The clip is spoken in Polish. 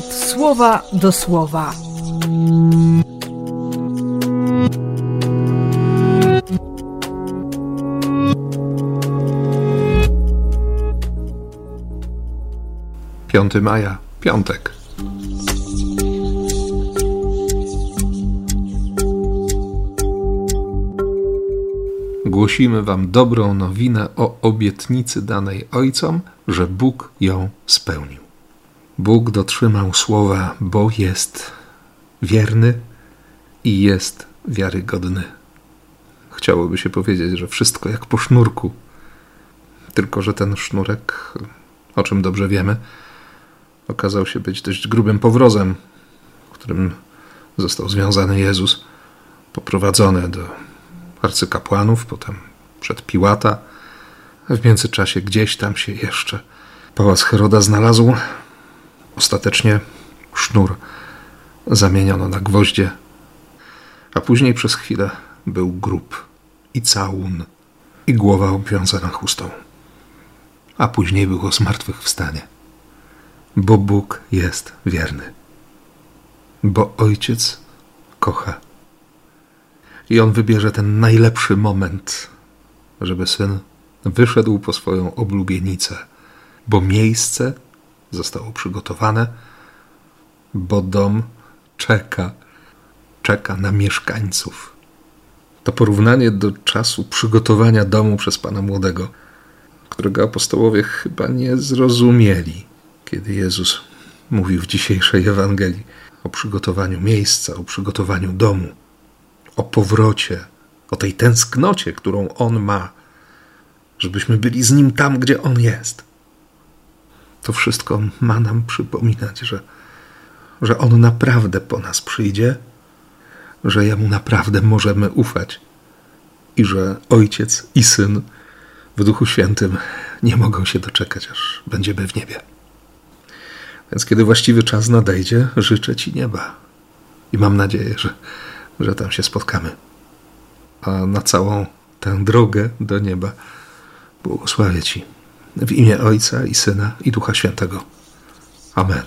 słowa do słowa. Piąty maja, piątek. Głosimy Wam dobrą nowinę o obietnicy danej Ojcom, że Bóg ją spełnił. Bóg dotrzymał słowa, bo jest wierny i jest wiarygodny. Chciałoby się powiedzieć, że wszystko jak po sznurku. Tylko, że ten sznurek, o czym dobrze wiemy, okazał się być dość grubym powrozem, którym został związany Jezus, poprowadzony do arcykapłanów, potem przed Piłata. W międzyczasie gdzieś tam się jeszcze pałac Heroda znalazł. Ostatecznie sznur zamieniono na gwoździe, a później przez chwilę był grób i całun i głowa obwiązana chustą. A później było zmartwychwstanie. Bo Bóg jest wierny. Bo Ojciec kocha. I On wybierze ten najlepszy moment, żeby syn wyszedł po swoją oblubienicę, bo miejsce zostało przygotowane, bo dom czeka, czeka na mieszkańców. To porównanie do czasu przygotowania domu przez pana młodego, którego apostołowie chyba nie zrozumieli, kiedy Jezus mówił w dzisiejszej Ewangelii o przygotowaniu miejsca, o przygotowaniu domu, o powrocie, o tej tęsknocie, którą On ma, żebyśmy byli z Nim tam, gdzie On jest. To wszystko ma nam przypominać, że, że On naprawdę po nas przyjdzie, że Jemu naprawdę możemy ufać i że Ojciec i Syn w Duchu Świętym nie mogą się doczekać, aż będziemy w niebie. Więc kiedy właściwy czas nadejdzie, życzę Ci nieba i mam nadzieję, że, że tam się spotkamy. A na całą tę drogę do nieba błogosławię Ci w imię Ojca i Syna i Ducha Świętego. Amen.